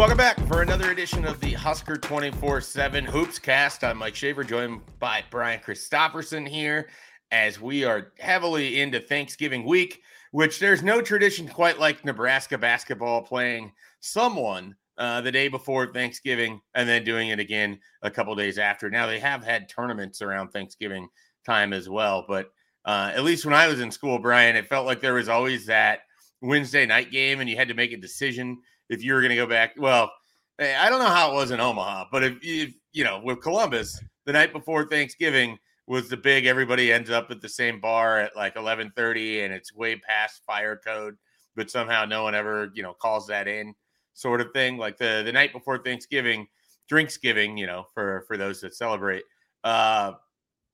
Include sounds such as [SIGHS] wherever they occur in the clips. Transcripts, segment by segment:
Welcome back for another edition of the Husker 24 7 Hoops Cast. I'm Mike Schaefer, joined by Brian Christopherson here as we are heavily into Thanksgiving week, which there's no tradition quite like Nebraska basketball playing someone uh, the day before Thanksgiving and then doing it again a couple days after. Now, they have had tournaments around Thanksgiving time as well, but uh, at least when I was in school, Brian, it felt like there was always that Wednesday night game and you had to make a decision if you were going to go back. Well, eh, I don't know how it was in Omaha, but if, if you know, with Columbus, the night before Thanksgiving was the big. Everybody ends up at the same bar at like eleven thirty, and it's way past fire code, but somehow no one ever you know calls that in, sort of thing. Like the the night before Thanksgiving, drinksgiving, you know, for for those that celebrate. Uh,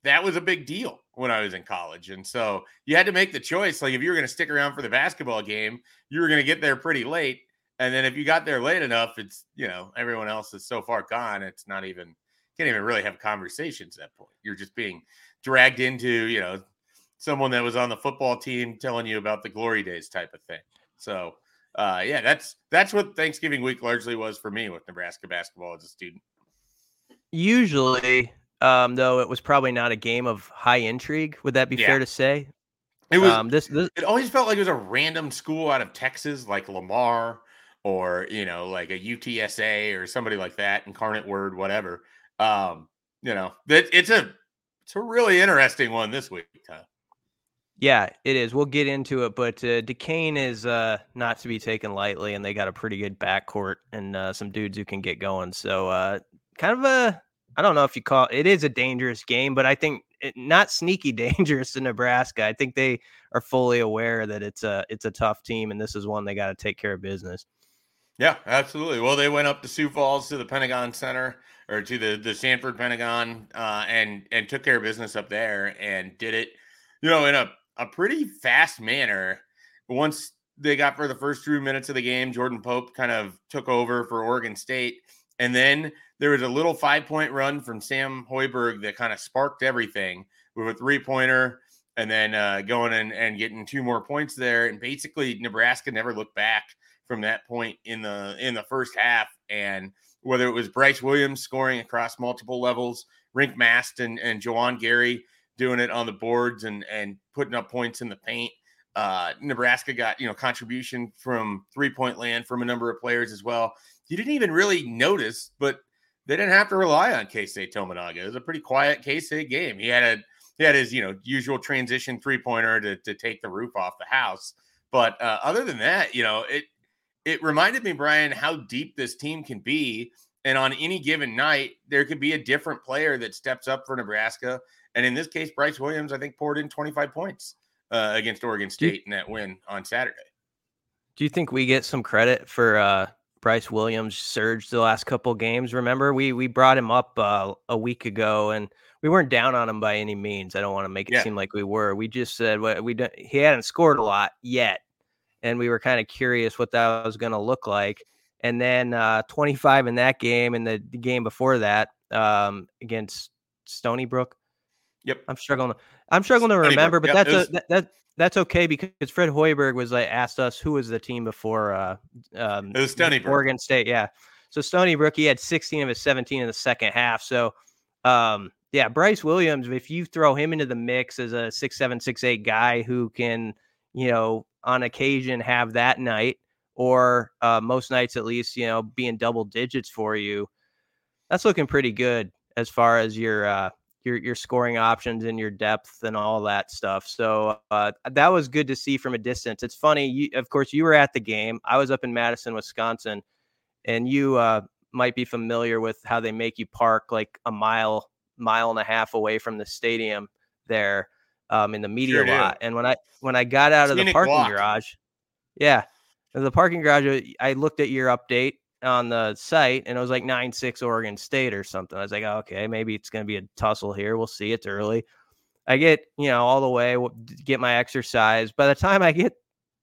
that was a big deal when I was in college. And so you had to make the choice. Like if you were going to stick around for the basketball game, you were going to get there pretty late. And then if you got there late enough, it's you know everyone else is so far gone. It's not even can't even really have conversations at that point. You're just being dragged into you know someone that was on the football team telling you about the glory days type of thing. So uh, yeah, that's that's what Thanksgiving week largely was for me with Nebraska basketball as a student. Usually, um, though, it was probably not a game of high intrigue. Would that be yeah. fair to say? It was. Um, this, this. It always felt like it was a random school out of Texas, like Lamar or you know like a UTSA or somebody like that, Incarnate Word, whatever. Um, you know, it, it's a it's a really interesting one this week. Huh? Yeah, it is. We'll get into it, but uh, Duquesne is uh, not to be taken lightly, and they got a pretty good backcourt and uh, some dudes who can get going. So, uh, kind of a I don't know if you call it, it is a dangerous game, but I think it, not sneaky [LAUGHS] dangerous to Nebraska. I think they are fully aware that it's a it's a tough team, and this is one they got to take care of business. Yeah, absolutely. Well, they went up to Sioux Falls to the Pentagon Center or to the the Sanford Pentagon uh, and and took care of business up there and did it, you know, in a a pretty fast manner. Once they got for the first few minutes of the game, Jordan Pope kind of took over for Oregon State, and then there was a little five point run from Sam Hoiberg that kind of sparked everything with a three pointer. And then uh, going and, and getting two more points there, and basically Nebraska never looked back from that point in the in the first half. And whether it was Brice Williams scoring across multiple levels, Rienk Mast and, and Gary doing it on the boards and and putting up points in the paint. Uh, Nebraska got you know contribution from three point land from a number of players as well. You didn't even really notice, but they didn't have to rely on Keisei Tominaga. It was a pretty quiet Keisei game. He had a he had his you know usual transition three pointer to to take the roof off the house. But uh, other than that, you know it it reminded me, Brian, how deep this team can be. And on any given night, there could be a different player that steps up for Nebraska. And in this case, Brice Williams, I think, poured in 25 points uh, against Oregon State in that win on Saturday. Do you think we get some credit for uh, Brice Williams' surge the last couple games? Remember, we we brought him up uh, a week ago, and we weren't down on him by any means. I don't want to make it yeah. seem like we were. We just said we don't, he hadn't scored a lot yet, and we were kind of curious what that was going to look like. And then uh, 25 in that game, and the, game before that um, against Stony Brook. Yep, I'm struggling. I'm struggling to remember, but yep, that's was... a, that, that that's okay because Fred Hoiberg was like asked us who was the team before uh, um, it was Stony Brook. Oregon State. Yeah, so Stony Brook he had 16 of his 17 in the second half. So um, yeah, Brice Williams, if you throw him into the mix as a six seven six eight guy who can you know on occasion have that night, or uh, most nights at least, you know, being double digits for you, that's looking pretty good as far as your uh, your your scoring options and your depth and all that stuff. So uh, that was good to see from a distance. It's funny, you, of course, you were at the game. I was up in Madison, Wisconsin, and you uh, might be familiar with how they make you park like a mile mile and a half away from the stadium there um, in the media sure lot. And when I when I got out of the parking walk. garage, yeah, the parking garage, uh, I looked at your update on the site and it was like nine six Oregon State or something. I was like, oh, okay, maybe it's going to be a tussle here. We'll see. It's early. I get you know all the way, get my exercise. By the time I get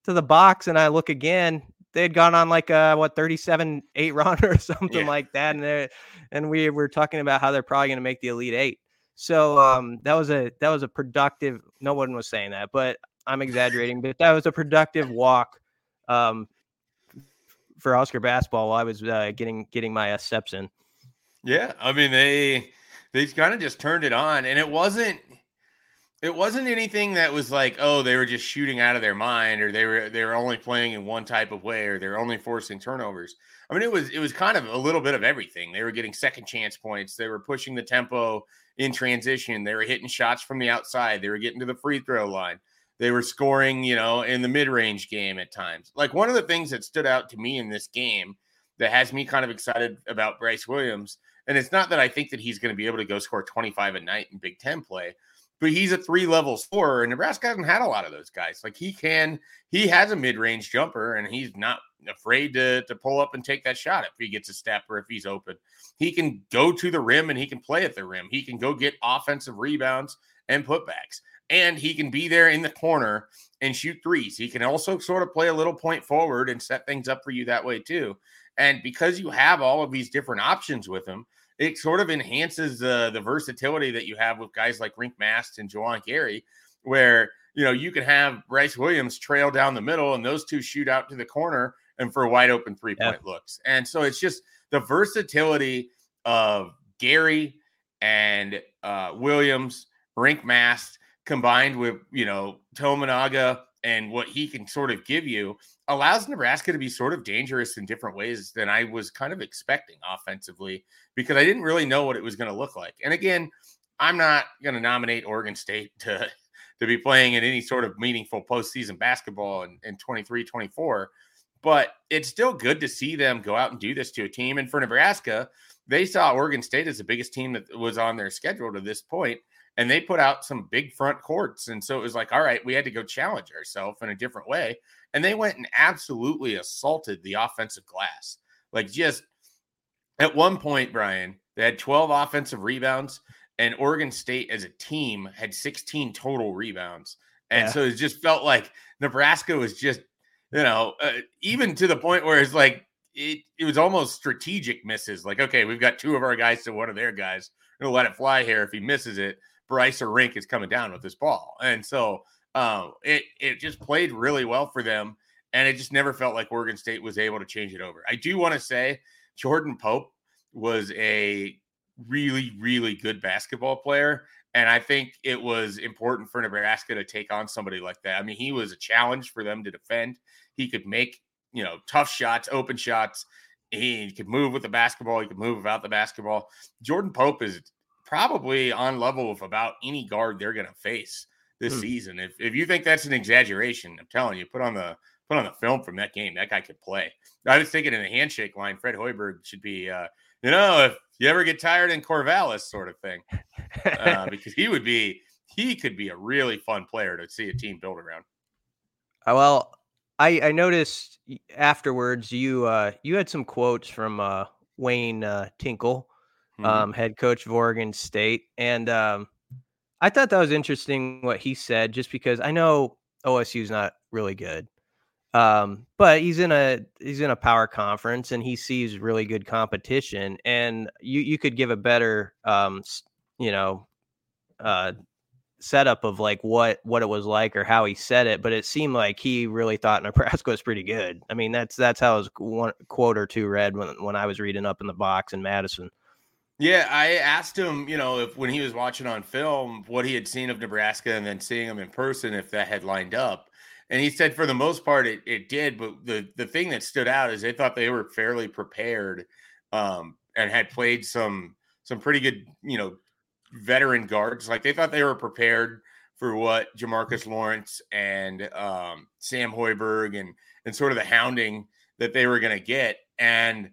to the box and I look again, they had gone on like a what 37 8 [LAUGHS] run or something yeah. like that and and we were talking about how they're probably going to make the elite 8 so um, that was a that was a productive. No one was saying that, but I'm exaggerating. But that was a productive walk um, for Husker basketball while I was uh, getting getting my uh, steps in. Yeah, I mean they they kind of just turned it on, and it wasn't it wasn't anything that was like oh they were just shooting out of their mind or they were they were only playing in one type of way or they're only forcing turnovers. I mean it was it was kind of a little bit of everything. They were getting second chance points. They were pushing the tempo in transition. They were hitting shots from the outside. They were getting to the free throw line. They were scoring, you know, in the mid-range game at times. Like one of the things that stood out to me in this game that has me kind of excited about Brice Williams, and it's not that I think that he's going to be able to go score 25 a night in Big Ten play, but he's a three level scorer, and Nebraska hasn't had a lot of those guys. Like he can, he has a mid range jumper, and he's not afraid to to pull up and take that shot if he gets a step or if he's open. He can go to the rim and he can play at the rim. He can go get offensive rebounds and putbacks and he can be there in the corner and shoot threes. He can also sort of play a little point forward and set things up for you that way too. And because you have all of these different options with him, it sort of enhances the the versatility that you have with guys like Rienk Mast and Juwan Gary, where you know you can have Brice Williams trail down the middle and those two shoot out to the corner and for wide open three point yeah. looks. And so it's just the versatility of Gary and uh, Williams, Rienk Mast, combined with you know Tominaga and what he can sort of give you allows Nebraska to be sort of dangerous in different ways than I was kind of expecting offensively because I didn't really know what it was going to look like. And again, I'm not going to nominate Oregon State [LAUGHS] to to be playing in any sort of meaningful postseason basketball in, in 23 24. But it's still good to see them go out and do this to a team. And for Nebraska, they saw Oregon State as the biggest team that was on their schedule to this point and they put out some big front courts. And so it was like, all right, we had to go challenge ourselves in a different way. And they went and absolutely assaulted the offensive glass. Like just at one point, Brian, they had 12 offensive rebounds, and Oregon State as a team had 16 total rebounds. And yeah. so it just felt like Nebraska was just, you know, uh, even to the point where it's like, it, it was almost strategic misses. Like, okay, we've got two of our guys to one of their guys. We're gonna let it fly here. If he misses it, Brice or Rienk is coming down with this ball. And so um, it it just played really well for them, and it just never felt like Oregon State was able to change it over. I do want to say Jordan Pope was a really really good basketball player, and I think it was important for Nebraska to take on somebody like that. I mean, he was a challenge for them to defend. He could make you know tough shots, open shots. He could move with the basketball. He could move without the basketball. Jordan Pope is probably on level with about any guard they're going to face this hmm. season. If if you think that's an exaggeration, I'm telling you, put on the put on the film from that game. That guy could play. I was thinking in the handshake line, Fred Hoiberg should be, uh, you know, if you ever get tired in Corvallis, sort of thing, uh, [LAUGHS] because he would be he could be a really fun player to see a team build around. Uh, well, I I noticed afterwards you uh you had some quotes from uh Wayne uh, Tinkle mm-hmm. um, head coach of Oregon State. And um, I thought that was interesting what he said, just because I know OSU is not really good. Um, but he's in a he's in a power conference and he sees really good competition. And you you could give a better um, you know uh, setup of like what what it was like or how he said it, but it seemed like he really thought [LAUGHS] Nebraska was pretty good. I mean, that's that's how his one quote or two read when when I was reading up in the box in Madison. Yeah, I asked him, you know, if when he was watching on film, what he had seen of Nebraska and then seeing him in person, if that had lined up. And he said for the most part it, it did, but the the thing that stood out is they thought they were fairly prepared um, and had played some some pretty good, you know, veteran guards. Like they thought they were prepared for what Jamarques Lawrence and um, Sam Hoiberg and and sort of the hounding that they were going to get. And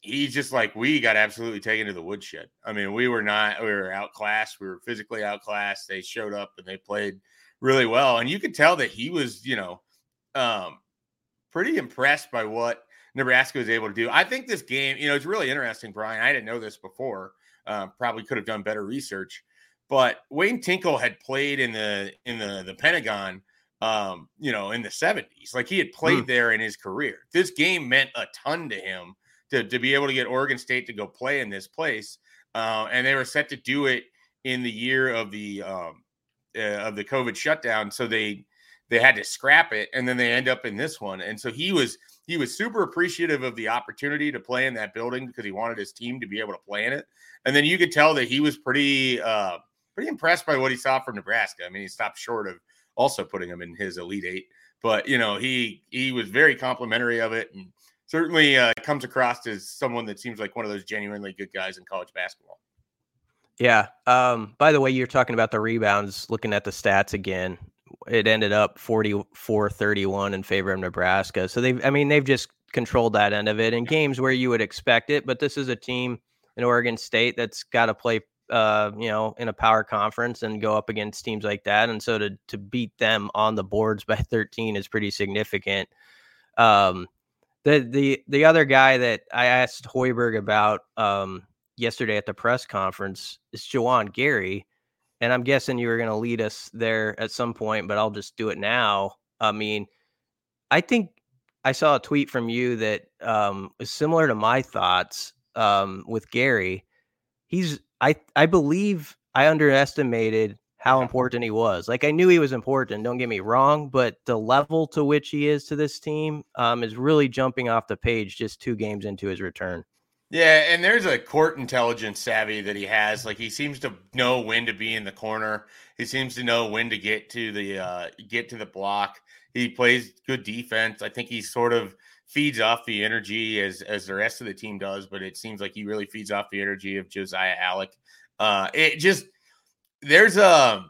he's just like we got absolutely taken to the woodshed. I mean, we were not we were outclassed. We were physically outclassed. They showed up and they played really well, and you could tell that he was, you know, um, pretty impressed by what Nebraska was able to do. I think this game, you know, it's really interesting, Brian. I didn't know this before. Uh, probably could have done better research, but Wayne Tinkle had played in the in the the Pentagon um, you know, in the 70s. Like he had played mm. there in his career. This game meant a ton to him to, to be able to get Oregon State to go play in this place. Uh, and they were set to do it in the year of the um, uh, of the COVID shutdown. So they they had to scrap it, and then they end up in this one. And so he was he was super appreciative of the opportunity to play in that building because he wanted his team to be able to play in it. And then you could tell that he was pretty uh, pretty impressed by what he saw from Nebraska. I mean, he stopped short of also putting him in his elite eight, but you know he he was very complimentary of it and certainly uh, comes across as someone that seems like one of those genuinely good guys in college basketball. Yeah. Um, by the way, you're talking about the rebounds, looking at the stats again. It ended up 44 31 in favor of Nebraska. So they've, I mean, they've just controlled that end of it in games where you would expect it. But this is a team in Oregon State that's got to play, uh, you know, in a power conference and go up against teams like that. And so to, to beat them on the boards [LAUGHS] by 13 is pretty significant. Um, the, the, the other guy that I asked Hoiberg about, um, yesterday at the press conference is Juwan Gary. And I'm guessing you were going to lead us there at some point, but I'll just do it now. I mean, I think I saw a tweet from you that um, is similar to my thoughts um, with Gary. He's, I, I believe I underestimated how important he was. Like I knew he was important. Don't get me wrong, but the level to which he is to this team um, is really jumping off the page just two games into his return. Yeah, and there's a court intelligence savvy that he has. Like he seems to know when to be in the corner. He seems to know when to get to the uh, get to the block. He plays good defense. I think he sort of feeds off the energy as as the rest of the team does, but it seems like he really feeds off the energy of Josiah Allick. Uh, it just there's a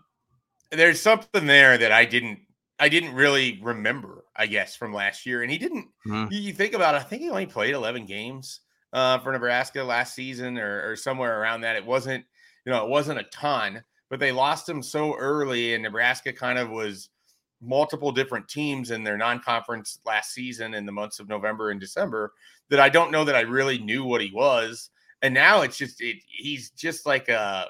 there's something there that I didn't I didn't really remember, I guess, from last year. And he didn't. Mm-hmm. You think about it, I think he only played 11 games uh, for Nebraska last season or, or somewhere around that. It wasn't, you know, it wasn't a ton, but they lost him so early, and Nebraska kind of was multiple different teams in their non-conference last season in the months of November and December that I don't know that I really knew what he was. And now it's just it, he's just like a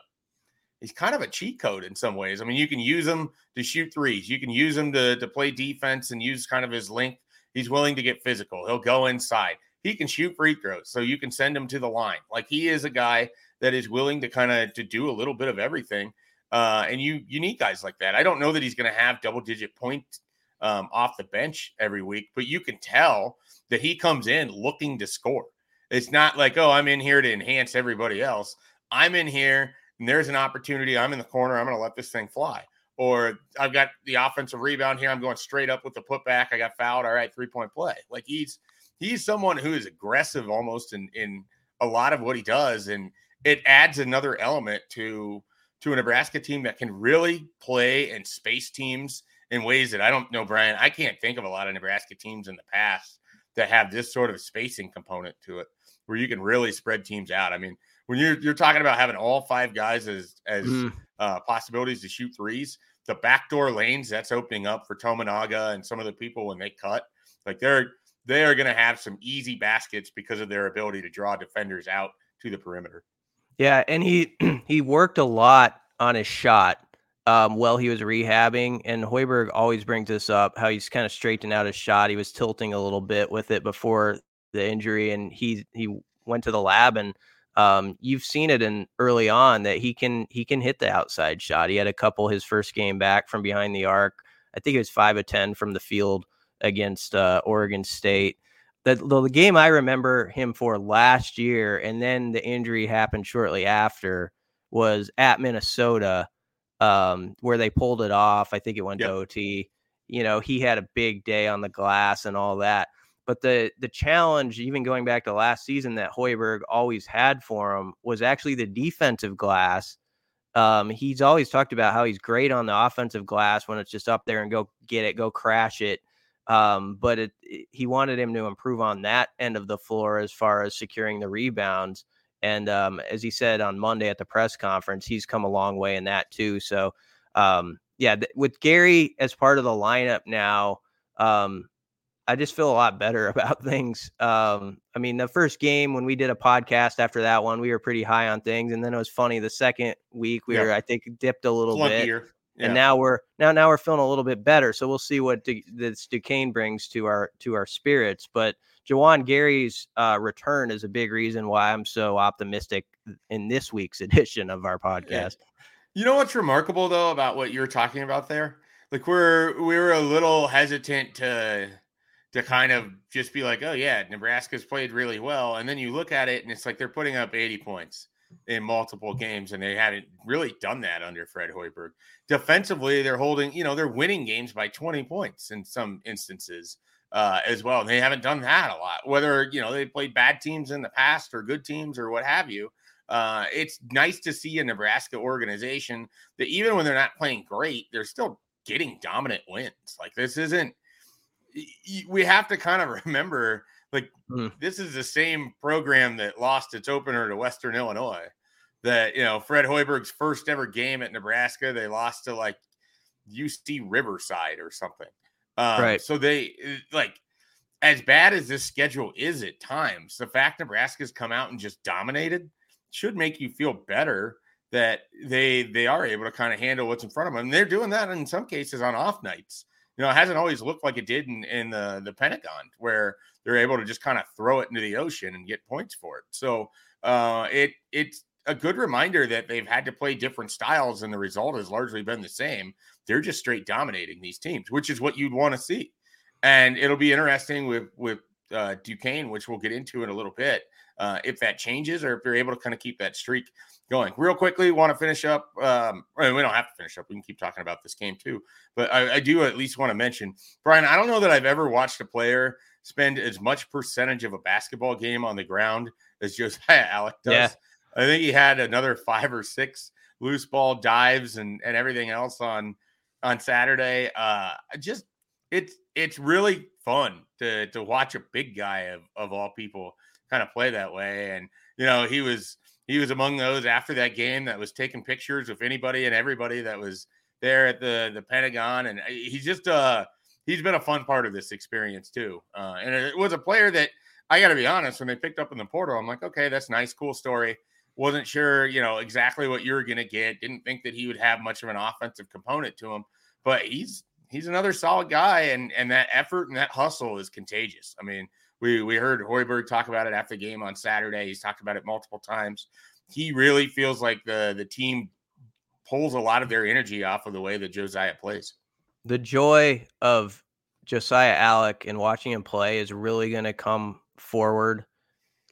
he's kind of a cheat code in some ways. I mean, you can use him to shoot threes, you can use him to to play defense and use kind of his length. He's willing to get physical. He'll go inside he can shoot free throws, so you can send him to the line. Like he is a guy that is willing to kind of to do a little bit of everything. Uh, and you you need guys like that. I don't know that he's going to have double digit points um, off the bench every week, but you can tell that he comes in looking to score. It's not like oh I'm in here to enhance everybody else. I'm in here and there's an opportunity. I'm in the corner. I'm going to let this thing fly. Or I've got the offensive rebound here. I'm going straight up with the putback. I got fouled. All right, three point play. Like he's he's someone who is aggressive almost in in a lot of what he does, and it adds another element to to a Nebraska team that can really play and space teams in ways that I don't know, Brian. I can't think of a lot of Nebraska teams in the past that have this sort of spacing component to it, where you can really spread teams out. I mean, when you're you're talking about having all five guys as as mm. uh, possibilities to shoot threes, the backdoor lanes that's opening up for Tominaga and some of the people when they cut, like they're they are going to have some easy baskets because of their ability to draw defenders out to the perimeter. Yeah, and he [CLEARS THROAT] he worked a lot on his shot um, while he was rehabbing. And Hoiberg always brings this up how he's kind of straightening out his shot. He was tilting a little bit with it before the injury, and he he went to the lab and um, you've seen it in early on that he can he can hit the outside shot. He had a couple his first game back from behind the arc. I think it was five of ten from the field against uh, Oregon State. The, the, game I remember him for last year, and then the injury happened shortly after, was at Minnesota, um, where they pulled it off. I think it went yep. to OT. You know, he had a big day on the glass and all that. But the the challenge, even going back to last season, that Hoiberg always had for him was actually the defensive glass. Um, he's always talked about how he's great on the offensive glass when it's just up there and go get it, go crash it. Um, but it, it, he wanted him to improve on that end of the floor as far as securing the rebounds. And um, as he said on Monday at the press conference, he's come a long way in that too. So, um, yeah, th- with Gary as part of the lineup now, um, I just feel a lot better [LAUGHS] about things. Um, I mean, the first game when we did a podcast after that one, we were pretty high on things, and then it was funny. The second week, we yeah. were, I think, dipped a little Flunkier. bit. Yeah. And now we're now now we're feeling a little bit better. So we'll see what Du- this Duquesne brings to our to our spirits. But Juwan Gary's uh, return is a big reason why I'm so optimistic in this week's [LAUGHS] edition of our podcast. You know what's remarkable though about what you're talking about there? Like we're we were a little hesitant to to kind of just be like, oh yeah, Nebraska's played really well, and then you look at it and it's like they're putting up 80 points in multiple games, and they hadn't really done that under Fred Hoiberg. Defensively, they're holding, you know, they're winning games by 20 points in some instances uh, as well. And they haven't done that a lot, whether you know they played bad teams in the past or good teams or what have you. Uh, it's nice to see a Nebraska organization that even when they're not playing great, they're still getting dominant wins. Like this isn't we have to kind of [LAUGHS] remember like mm. this is the same program that lost its opener to Western Illinois. That you know, Fred Hoiberg's first ever game at Nebraska, they lost to like UC Riverside or something. Um, right. So they eh, like as bad as this schedule is at times, the fact Nebraska's come out and just dominated should make you feel better that they they are able to kind of handle what's in front of them. And they're doing that in some cases on off nights you know, it hasn't always looked like it did in, in the, the Pentagon, where they're able to just kind of throw it into the ocean and get points for it. So uh, it it's a good reminder that they've had to play different styles, and the result has largely been the same. They're just straight dominating these teams, which is what you'd want to see. And it'll be interesting with with uh, Duquesne, which we'll get into in a little bit, uh, if that changes or if they're able to kind of keep that streak going. Real quickly, want to finish up. Um, we don't have to finish up. We can keep talking about this game too. But I, I do at least want to mention, Brian, I don't know that I've ever watched a player spend as much percentage of a basketball game on the ground as Josiah [LAUGHS] Allick does. Yeah. I think he had another five or six loose ball dives and, and everything else on on Saturday. Uh, just it's it's really fun to to watch a big guy of, of all people kind of play that way. And you know, he was he was among those after that game that was taking pictures with anybody and everybody that was there at the the Pentagon, and uh, he's just uh he's been a fun part of this experience too. Uh, and it was a player that I got to be honest, when they picked up in the portal, I'm like, okay, that's nice, cool story. Wasn't sure, you know, exactly what you're going to get. Didn't think that he would have much of an offensive component to him, but he's he's another solid guy, and and that effort and that hustle is contagious. I mean, we we heard Hoiberg talk about it after the game on Saturday. He's talked about it multiple times. He really feels like the the team pulls a lot of their energy off of the way that Josiah plays. The joy of Josiah Allick and watching him play is really going to come forward,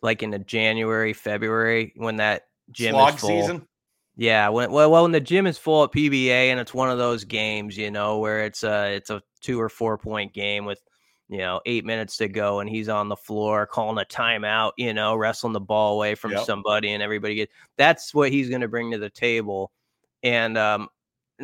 like in the January, February when that gym Slog is full. season. Yeah, when well, well, when the gym is full at PBA and it's one of those games, you know, where it's a it's a two or four point game with you know, eight minutes to go and he's on the floor calling a timeout, you know, wrestling the ball away from yep. somebody and everybody gets that's what he's going to bring to the table. And um,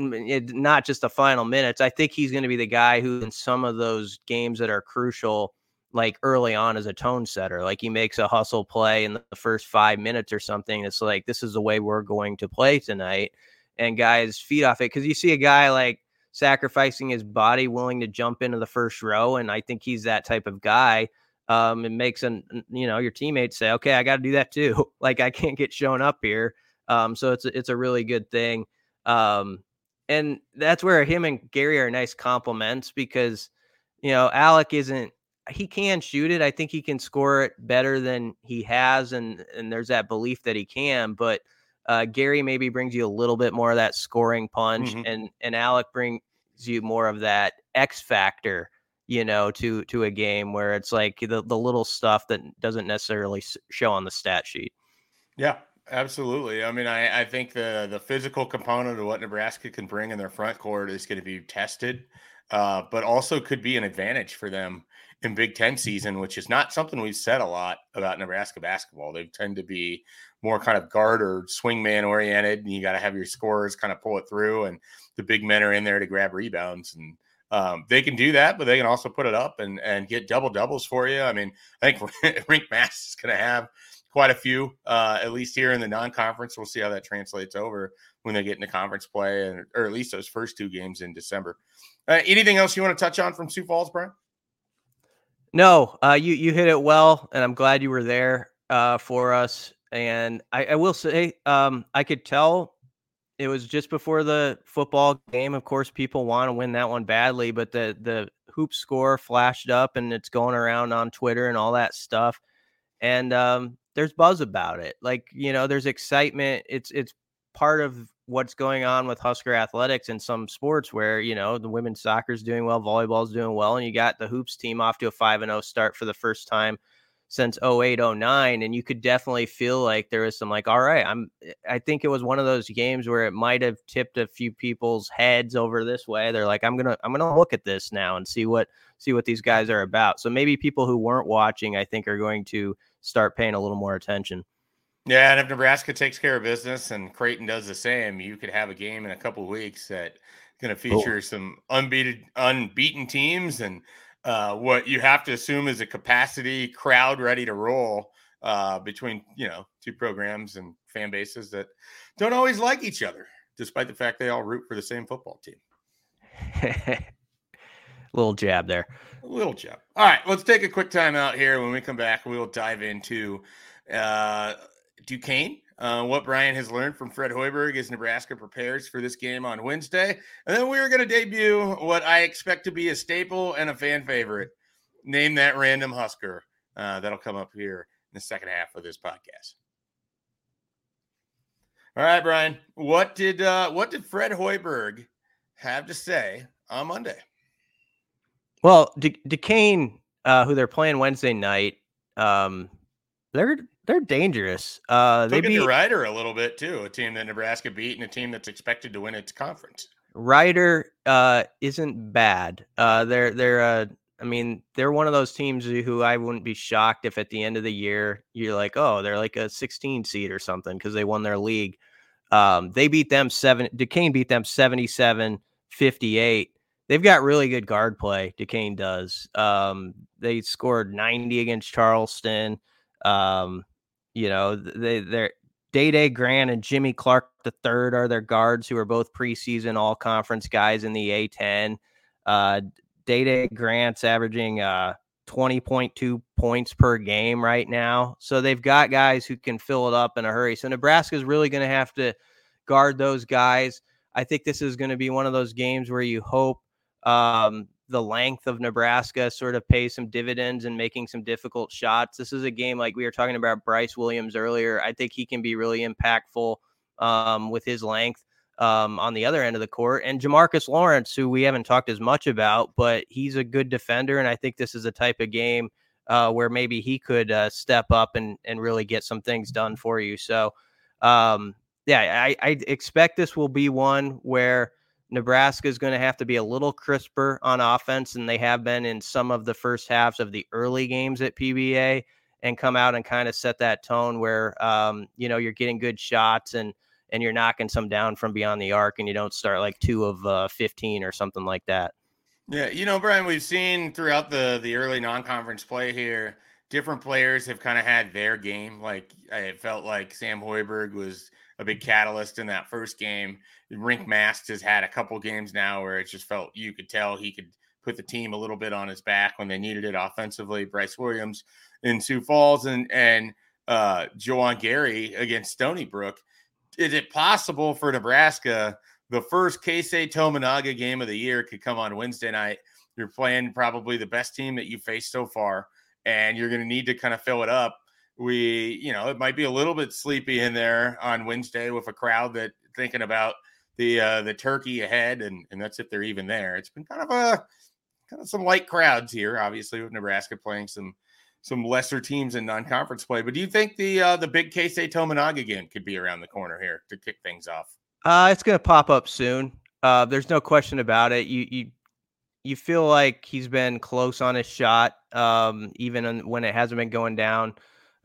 not just the final minutes. I think he's going to be the guy who, in some of those games that are crucial, like early on, as a tone setter. Like he makes a hustle play in the first five minutes or something. It's like this is the way we're going to play tonight, and guys feed off it because you see a guy like sacrificing his body, willing to jump into the first row. And I think he's that type of guy. Um, it makes an you know your teammates say, okay, I got to do that too. [LAUGHS] like I can't get shown up here. Um, so it's a, it's a really good thing. Um, and that's where him and Gary are nice compliments because you know Allick isn't he can shoot it. I think he can score it better than he has, and and there's that belief that he can, but uh, Gary maybe brings you a little bit more of that scoring punch, mm-hmm. and and Allick brings you more of that X factor, you know, to to a game where it's like the the little stuff that doesn't necessarily show on the stat sheet. Yeah, absolutely. I mean, I I think the the physical component of what Nebraska can bring in their front court is going to be tested, uh, but also could be an advantage for them in Big Ten season, which is not something we've said a lot about Nebraska basketball. They tend to be more kind of guard or swing man oriented, and you got to have your scorers kind of pull it through, and the big men are in there to grab rebounds, and um, they can do that, but they can also put it up and and get double doubles for you. I mean, I think [LAUGHS] Rienk Mast is going to have quite a few, uh, at least here in the non-conference. We'll see how that translates over when they get into conference play, and or at least those first two games in December. Uh, anything else you want to touch on from Sioux Falls, Brian? No, uh, you you hit it well, and I'm glad you were there uh, for us. And I, I will say, um, I could tell it was just before the football game. Of course, people want to win that one badly, but the the hoop score flashed up, and it's going around on Twitter and all that stuff. And um, there's buzz about it. Like you know, there's excitement. It's it's part of what's going on with Husker athletics in some sports where, you know, the women's soccer is doing well, volleyball is doing well, and you got the hoops team off to a 5 and 0 start for the first time since 08 09 and you could definitely feel like there was some like all right i'm eh, i think it was one of those games where it might have tipped a few people's heads over this way they're like i'm gonna i'm gonna look at this now and see what see what these guys are about so maybe people who weren't watching i think are going to start paying a little more attention yeah, and if Nebraska takes care of business and Creighton does the same, you could have a game in a couple weeks that going to feature oh. some unbeaten unbeaten teams and uh, what you have to assume is a capacity crowd ready to roll uh, between you know two programs and fan bases that don't always like each other, despite the fact they all root for the same football team. [LAUGHS] little jab there. A little jab. All right, let's take a quick time out here. When we come back, we will dive into uh, Duquesne, uh, what Brian has learned from Fred Hoiberg as Nebraska prepares for this game on Wednesday. And then we're going to debut what I expect to be a staple and a fan favorite. Name that random Husker. Uh, that'll come up here in the second half of this podcast. All right, Brian. What did uh, what did Fred Hoiberg have to say on Monday? Well, Duquesne, uh, who they're playing Wednesday night, um, they're they're dangerous. Uh, they beat Rider a little bit too, a team that Nebraska beat and a team that's expected to win its conference. Rider uh, isn't bad. Uh, they're they're uh, I mean they're one of those teams who I wouldn't be shocked if at the end of the year you're like, oh, they're like a 16 seed or something because they won their league. Um, they beat them seven. Duquesne beat them 77 58. They've got really good guard play. Duquesne does. Um, they scored 90 against Charleston. Um, you know, they they're Dae Dae Grant and Jimmy Clark the third are their guards who are both preseason all conference guys in the A10. Uh, Dae Dae Grant's averaging uh 20.2 points per game right now. So they've got guys who can fill it up in a hurry. So Nebraska's really going to have to guard those guys. I think this is going to be one of those games where you hope um, the length of Nebraska sort of pay some dividends and making some difficult shots. This is a game like we were talking about Brice Williams earlier. I think he can be really impactful um, with his length um, on the other end of the court. And Jamarques Lawrence, who we haven't talked as much about, but he's a good defender. And I think this is a type of game uh, where maybe he could uh, step up and, and really get some things done for you. So, um, yeah, I, I expect this will be one where Nebraska is going to have to be a little crisper on offense than they have been in some of the first halves of the early games at PBA and come out and kind of set that tone where um, you know you're getting good shots and and you're knocking some down from beyond the arc and you don't start like two of uh, 15 or something like that. Yeah, you know, Brian, we've seen throughout the the early non-conference play here, different players have kind of had their game. Like I felt like Sam Hoiberg was a big catalyst in that first game. Rienk Mast has had a couple games now where it just felt you could tell he could put the team a little bit on his back when they needed it offensively. Brice Williams in Sioux Falls and and uh Juwan Gary against Stony Brook. Is it possible for Nebraska the first Keisei Tominaga game of the year could come on Wednesday night? You're playing probably the best team that you faced so far, and you're going to need to kind of fill it up we, you know, it might be a little bit sleepy in there on Wednesday with a crowd that thinking about the uh, the turkey ahead, and and that's if they're even there. It's been kind of a kind of some light crowds here, obviously with Nebraska playing some some lesser teams in non-conference play. But do you think the uh, the big Keisei Tominaga game could be around the corner here to kick things off? Uh, it's going to pop up soon. Uh, there's no question about it. You you you feel like he's been close on his shot, um, even when it hasn't been going down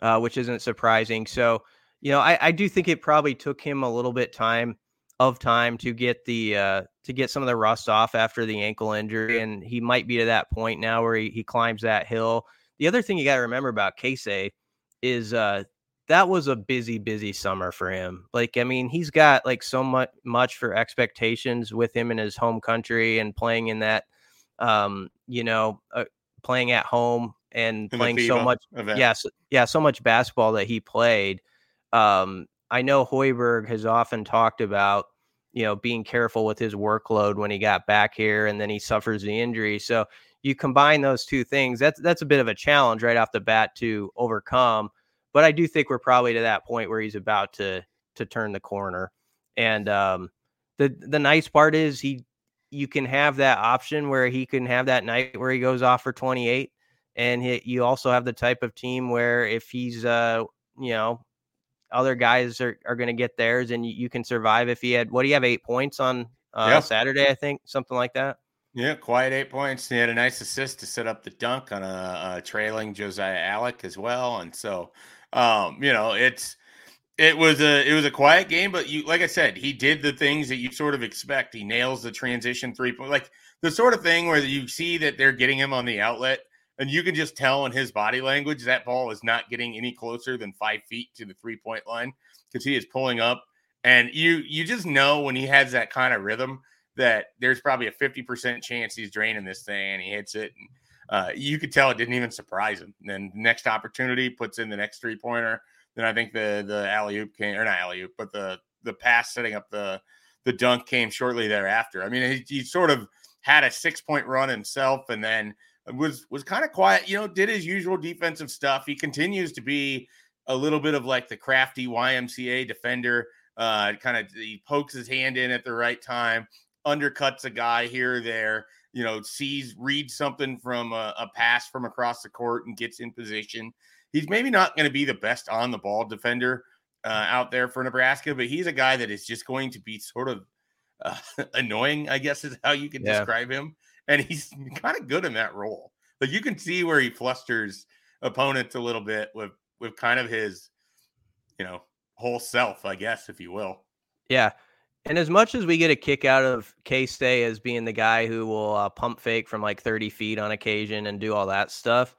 uh, which isn't surprising. So, you know, I, I do think it probably took him a little bit time of time to get the uh, to get some of the rust off after the ankle injury, and he might be to that point now where he, he climbs that hill. The other thing you got to remember about Keisei is uh, that was a busy, busy summer for him. Like, I mean, he's got like so much much for expectations with him in his home country and playing in that, um, you know, uh, playing at home and in playing so much event. yes yeah so much basketball that he played um, i know hoiberg has often talked about you know being careful with his workload when he got back here and then he suffers the injury so you combine those two things that's that's a bit of a challenge right off the bat to overcome but i do think we're probably to that point where he's about to to turn the corner And um, the the nice part is he you can have that option where he can have that night where he goes off for 28 and he, you also have the type of team where if he's uh you know other guys are, are going to get theirs and you, you, can survive if he had what do you have eight points on uh, saturday i think something like that? Yeah quiet eight points. He had a nice assist to set up the dunk on a, a trailing josiah allick as well and so um you know it's it was a it was a quiet game, but you like I said, he did the things that you sort of expect. He nails the transition three point, like the sort of thing where you see that they're getting him on the outlet, and you can just tell in his body language that ball is not getting any closer than five feet to the three point line because he is pulling up, and you you just know when he has that kind of rhythm that there's probably a fifty percent chance he's draining this thing and he hits it. And, uh, you could tell it didn't even surprise him. Then next opportunity puts in the next three pointer then I think the the alley oop came, or not alley oop, but the the pass setting up the the dunk came shortly thereafter. I mean, he, he sort of had a six point run himself, and then was was kind of quiet. You know, did his usual defensive stuff. He continues to be a little bit of like the crafty YMCA defender. Uh, kind of he pokes his hand in at the right time, undercuts a guy here or there. You know, sees reads something from a, a pass from across the court and gets in position he's maybe not going to be the best on the ball defender uh, out there for Nebraska, but he's a guy that is just going to be sort of uh, [LAUGHS] annoying, I guess is how you can yeah. describe him. And he's kind of good in that role. Like you can see where he flusters opponents a little bit with with kind of his, you know, whole self, I guess, if you will. Yeah. And as much as we get a kick out of Keisei as being the guy who will uh, pump fake from like 30 feet on occasion and do all that stuff,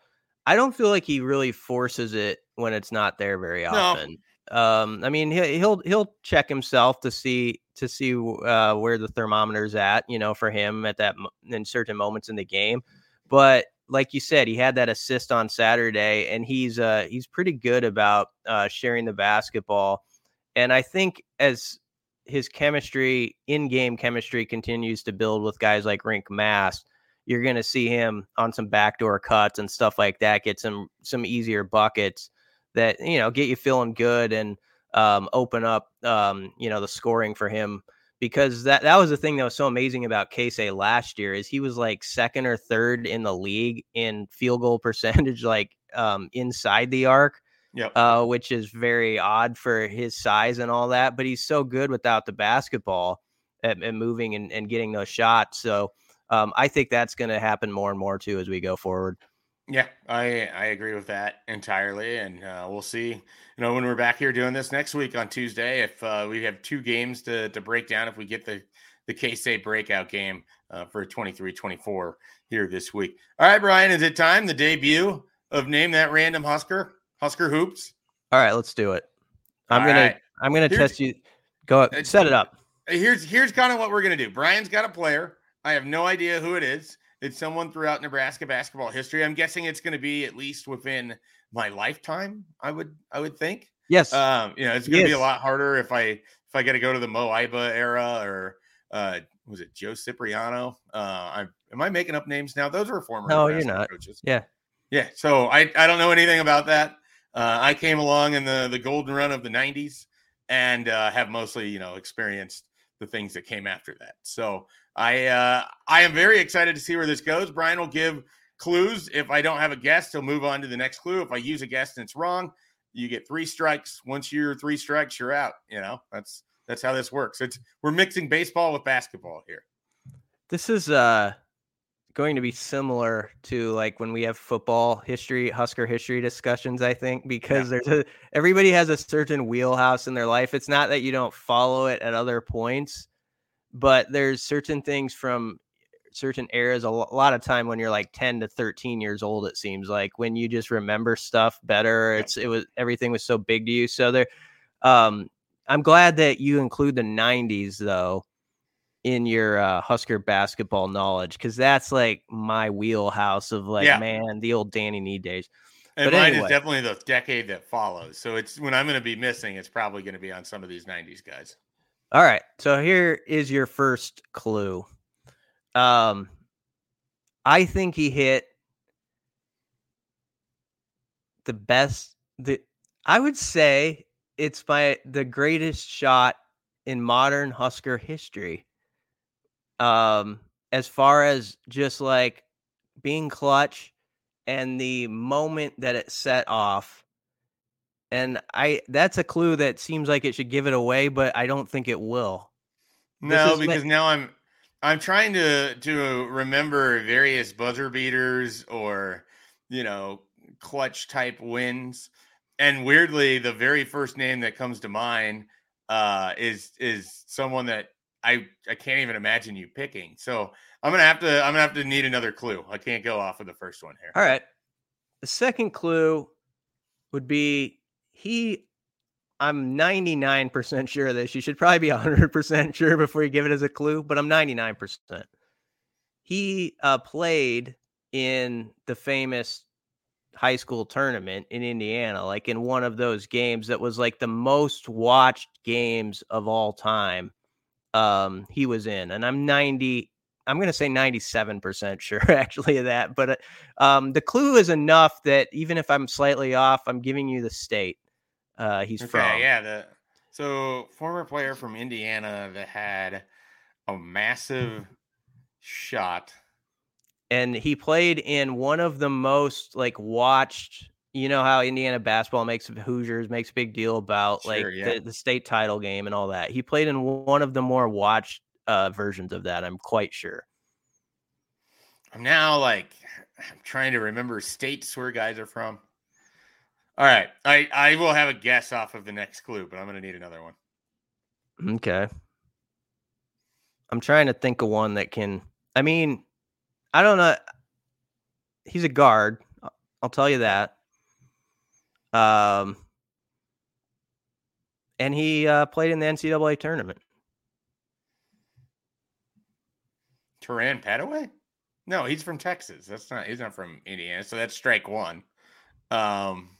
I don't feel like he really forces it when it's not there very often. No. Um, I mean, he, will he'll check himself to see to see uh, where the thermometer's at, you know, for him at that in certain moments in the game. But like you said, he had that assist on Saturday, and he's uh, he's pretty good about uh, sharing the basketball. And I think as his chemistry, in-game chemistry, continues to build with guys like Rienk Mast, you're going to see him on some backdoor cuts and stuff like that, get some some easier buckets that you know get you feeling good and um, open up um, you know the scoring for him because that that was the thing that was so amazing about Keisei last year is he was like second or third in the league in field goal [LAUGHS] percentage like um, inside the arc. Yep. Uh, which is very odd for his size and all that, but he's so good without the basketball and, and moving and, and getting those shots. So um, I think that's going to happen more and more too as we go forward. Yeah, I I agree with that entirely, and uh, we'll see. You know, when we're back here doing this next week on Tuesday, if uh, we have two games to to break down, if we get the the Keisei breakout game uh, for 23-24 here this week. All right, Brian, is it time the debut of name that random Husker Husker hoops? All right, let's do it. I'm All gonna right. I'm gonna here's, test you. Go uh, set it up. Here's here's kind of what we're gonna do. Brian's got a player. I have no idea who it is. It's someone throughout Nebraska basketball history. I'm guessing it's going to be at least within my lifetime. I would I would think. Yes. Um, you know, it's going to be a lot harder if I if I got to go to the Moe Iba era or uh was it Joe Cipriano? Uh I am I making up names now? Those are former No, you're not. Coaches. Yeah. Yeah. So I I don't know anything about that. Uh I came along in the the golden run of the 90s and uh have mostly, you know, experienced the things that came after that. So I uh, I am very excited to see where this goes. Brian will give clues. If I don't have a guess, he'll move on to the next clue. If I use a guest and it's wrong, you get three strikes. Once you're three strikes, you're out. You know that's that's how this works. It's we're mixing baseball with basketball here. This is uh going to be similar to like when we have football history, Husker history discussions, I think, because yeah. there's a everybody has a certain wheelhouse in their life. It's not that you don't follow it at other points, but there's certain things from certain eras a lot of time when you're like 10 to 13 years old it seems like when you just remember stuff better it's it was everything was so big to you so there um i'm glad that you include the 90s though in your uh, husker basketball knowledge because that's like my wheelhouse of like yeah. man the old danny nee days and but mine anyway. is definitely the decade that follows so it's when i'm going to be missing it's probably going to be on some of these 90s guys all right. So here is your first clue. Um I think he hit the best the I would say it's my the greatest shot in modern Husker history. Um, as far as just like being clutch and the moment that it set off. And I that's a clue that seems like it should give it away, but I don't think it will. No, because now I'm I'm trying to to remember various buzzer beaters or you know clutch type wins, and weirdly, the very first name that comes to mind uh, is is someone that I I can't even imagine you picking. So I'm gonna have to I'm gonna have to need another clue. I can't go off of the first one here. All right, the second clue would be he I'm 99% sure of this. You should probably be 100% sure before you give it as a clue, but I'm 99%. He uh, played in the famous high school tournament in Indiana, like in one of those games that was like the most watched games of all time. Um, he was in, and I'm 90, I'm going to say 97% sure [LAUGHS] actually of that. But uh, um, the clue is enough that even if I'm slightly off, I'm giving you the state uh, he's okay, from. Yeah, the so former player from Indiana that had a massive [LAUGHS] shot, and he played in one of the most like watched. You know how Indiana basketball makes Hoosiers makes a big deal about sure, like yeah. the, the state title game and all that. He played in one of the more watched uh, versions of that. I'm quite sure. I'm now like I'm [SIGHS] trying to remember states where guys are from. All right. I, I will have a guess off of the next clue, but I'm going to need another one. Okay. I'm trying to think of one that can. I mean, I don't know. He's a guard. I'll tell you that. Um, and he uh, played in the NCAA tournament. Terran Petteway? No, he's from Texas. That's not. He's not from Indiana. So that's strike one. Um,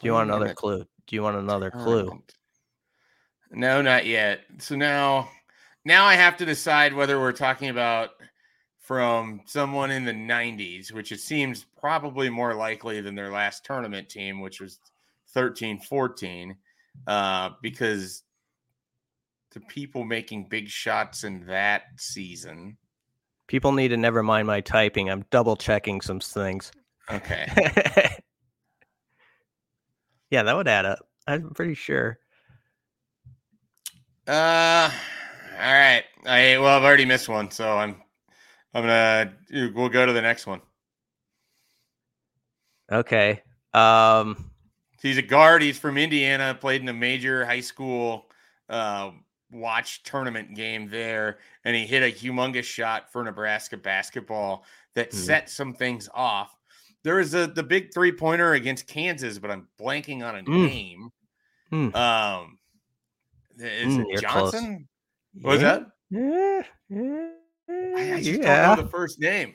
do you want another clue? Do you want another clue? No, not yet. So now, now I have to decide whether we're talking about from someone in the 90s, which it seems probably more likely than their last tournament team, which was 13 14, uh, because the people making big shots in that season. People need to never mind my typing. I'm double checking some things. Okay. [LAUGHS] Yeah, that would add up. I'm pretty sure. Uh, all right. I well, I've already missed one, so I'm I'm gonna we'll go to the next one. Okay. Um, he's a guard. He's from Indiana. Played in a major high school uh, watch tournament game there, and he hit a humongous shot for Nebraska basketball that mm-hmm. set some things off. There was a the big three pointer against Kansas, but I'm blanking on a mm. name. Mm. Um, is mm, it Johnson? What was that? Yeah, yeah, I, I just yeah. don't know the first name.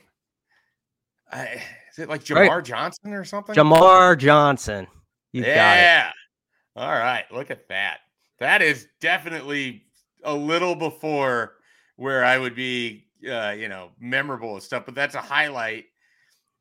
I, is it like Jamar right. Johnson or something? Jamar Johnson. You yeah. All right. Look at that. That is definitely a little before where I would be, uh, you know, memorable and stuff. But that's a highlight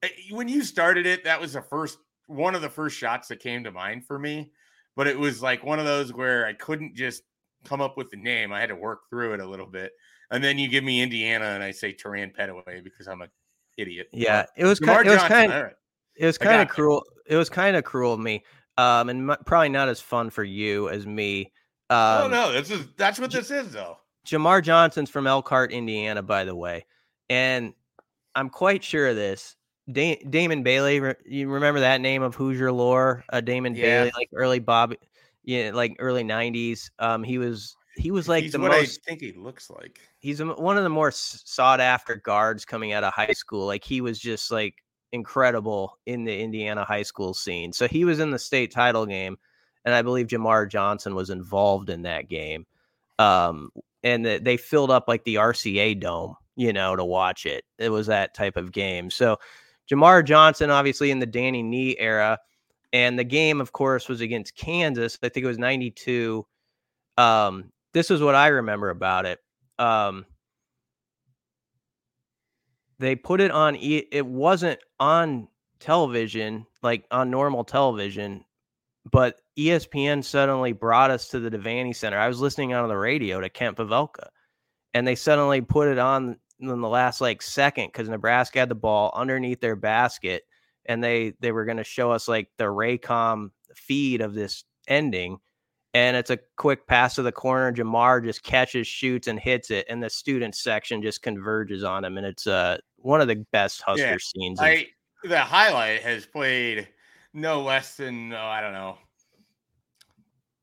Eh, when you started it, that was the first one of the first shots that came to mind for me. But it was like one of those where I couldn't just come up with the name. I had to work through it a little bit. And then you give me Indiana and I say Terran Petteway because I'm an idiot. Yeah, it was kind, it was kind of it was kind of cruel. It was kind of cruel of me. Um, and m- probably not as fun for you as me. Um, oh no, this is that's what this is though. Jamar Johnson's from Elkhart, Indiana, by the way, and I'm quite sure of this. Da- Damon Bailey, you remember that name of Hoosier lore? Uh, Damon yeah. Bailey, like early Bob, yeah, like early '90s. Um, he was he was like he's the what most. I think he looks like. He's one of the more sought after guards coming out of high school. Like he was just like incredible in the Indiana high school scene. So he was in the state title game, and I believe Jamar Johnson was involved in that game. Um, and the, they filled up like the RCA dome, you know, to watch it. It was that type of game. So Jamar Johnson, obviously in the Danny Nee era. And the game, of course, was against Kansas. I think it was 92. Um, this is what I remember about it. Um, they put it on, it wasn't on television, like on normal television. but ESPN suddenly brought us to the Devaney Center. I was listening on the radio to Kent Pavelka, and they suddenly put it on in the last like second because Nebraska had the ball underneath their basket, and they they were going to show us like the Raycom feed of this ending. And it's a quick pass to the corner. Jamar just catches, shoots, and hits it, and the student section just converges on him, and it's uh one of the best Husker yeah, scenes. I, the highlight has played no less than oh, I don't know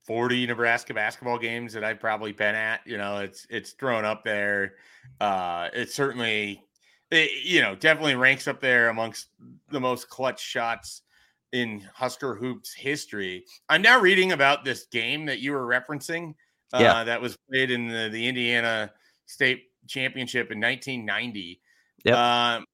40 Nebraska basketball games that I've probably been at. You know, it's it's thrown up there. Uh it certainly it, you know, definitely ranks up there amongst the most clutch shots in Husker hoops history. I'm now reading about this game that you were referencing. Uh, yeah. that was played in the, the Indiana State Championship in 1990. Yeah. Um,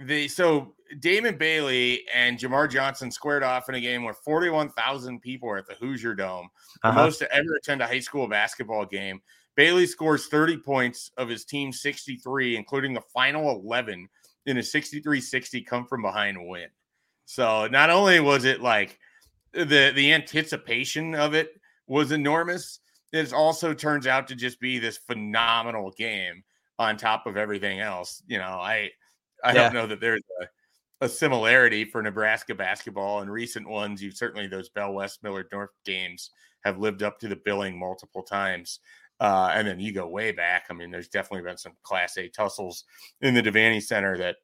the so Damon Bailey and Jamar Johnson squared off in a game where 41,000 people were at the Hoosier Dome, the uh-huh. most to ever attend a high school basketball game. Bailey scores 30 points of his team's 63, including the final 11 in a 63 60 come from behind win. So not only was it like the the anticipation of it was enormous, it also turns out to just be this phenomenal game on top of everything else. You know, I I yeah. don't know that there's a, a, similarity for Nebraska basketball and recent ones. You certainly those Bell West Millard North games have lived up to the billing multiple times. Uh, and then you go way back. I mean, there's definitely been some Class A tussles in the Devaney Center that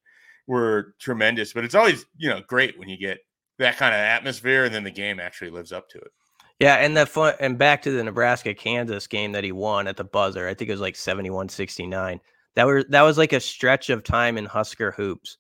were tremendous. But it's always you know great when you get that kind of atmosphere, and then the game actually lives up to it. Yeah, and the fun and back to the Nebraska Kansas game that he won at the buzzer. I think it was like 71-69. That that was like a stretch of time in Husker hoops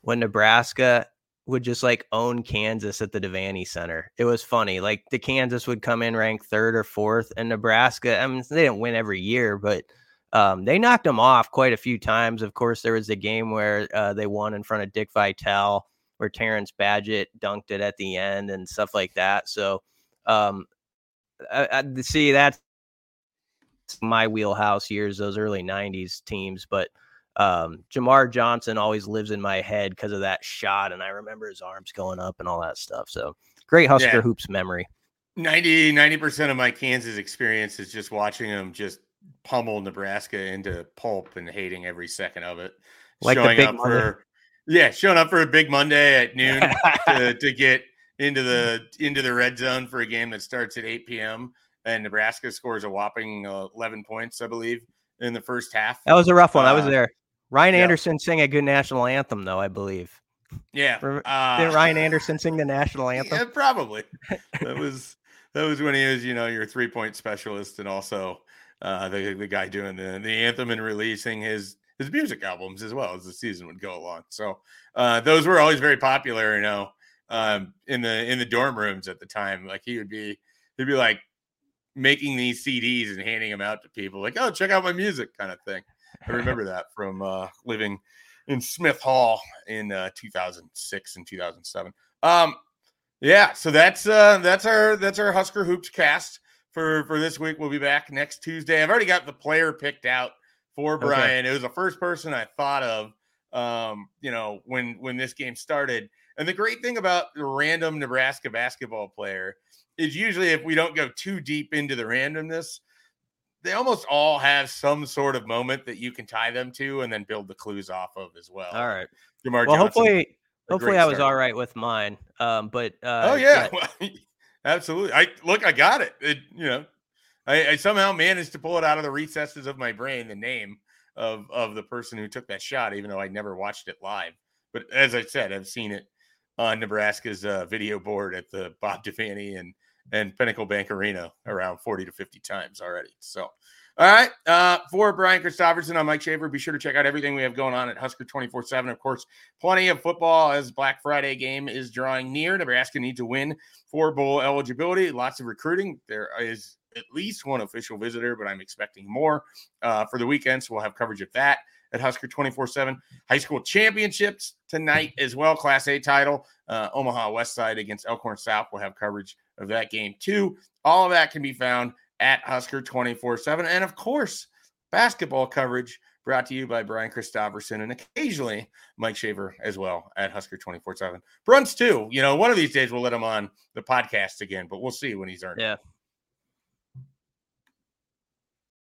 when Nebraska would just like own Kansas at the Devaney Center. It was funny. Like the Kansas would come in ranked third or fourth, and Nebraska. I mean, they didn't win every year, but um, they knocked them off quite a few times. Of course, there was a game where uh, they won in front of Dick Vitale, where Terrence Badgett dunked it at the end and stuff like that. So, um, I, I, see that's my wheelhouse years, those early '90s teams. But um, Jamar Johnson always lives in my head because of that shot, and I remember his arms going up and all that stuff. So great Husker yeah. hoops memory. 90 percent of my Kansas experience is just watching them just pummel Nebraska into pulp and hating every second of it. Like showing up Monday. for yeah, showing up for a big Monday at [LAUGHS] noon to, to get into the into the red zone for a game that starts at 8 p.m and Nebraska scores a whopping uh, 11 points, I believe, in the first half. That was a rough one. Uh, I was uh, there. Ryan yeah. Anderson sang a good national anthem, though, I believe. Yeah. Uh, Did Ryan [LAUGHS] Anderson sing the national anthem? Yeah, probably. that [LAUGHS] was that was when he was, you know, your three point specialist and also uh, the the guy doing the the anthem and releasing his his music albums as well as the season would go along. So uh, those were always very popular, you know, um, in the in the dorm rooms at the time. Like he would be he'd be like making these CDs and handing them out to people, like, oh, check out my music kind of thing. I remember that from uh, living in Smith Hall in uh, 2006 and 2007. Um, yeah, so that's uh, that's our that's our Husker hoops cast for for this week. We'll be back next Tuesday. I've already got the player picked out for Brian. Okay. It was the first person I thought of, um, you know, when when this game started. And the great thing about the random Nebraska basketball player is usually if we don't go too deep into the randomness, they almost all have some sort of moment that you can tie them to and then build the clues off of as well. All right. Jamar well, Johnson, hopefully, hopefully I was all right with mine. Um, but uh, oh yeah, [LAUGHS] absolutely. I look, I got it. it you know, I, I, somehow managed to pull it out of the recesses of my brain, the name of of the person who took that shot, even though I never watched it live. But as I said, I've seen it on Nebraska's uh, video board at the Bob Devaney and and Pinnacle Bank Arena around 40 to 50 times already. So, all right. Uh, for Brian Christopherson, I'm Mike Schaefer. Be sure to check out everything we have going on at Husker 24 7. Of course, plenty of football as Black Friday game is drawing near. Nebraska needs to win for bowl eligibility. Lots of recruiting. There is at least one official visitor, but I'm expecting more uh, for the weekend. So we'll have coverage of that at Husker 24 7. High school championships tonight as well. Class A title. Uh, Omaha West Side against Elkhorn South. We'll have coverage of that game too. All of that can be found at Husker 24 7. And of course, basketball coverage brought to you by Brian Christopherson and occasionally Mike Schaefer as well at Husker 24 7. Bruns too. You know, one of these days we'll let him on the podcast again, but we'll see when he's earned. Yeah.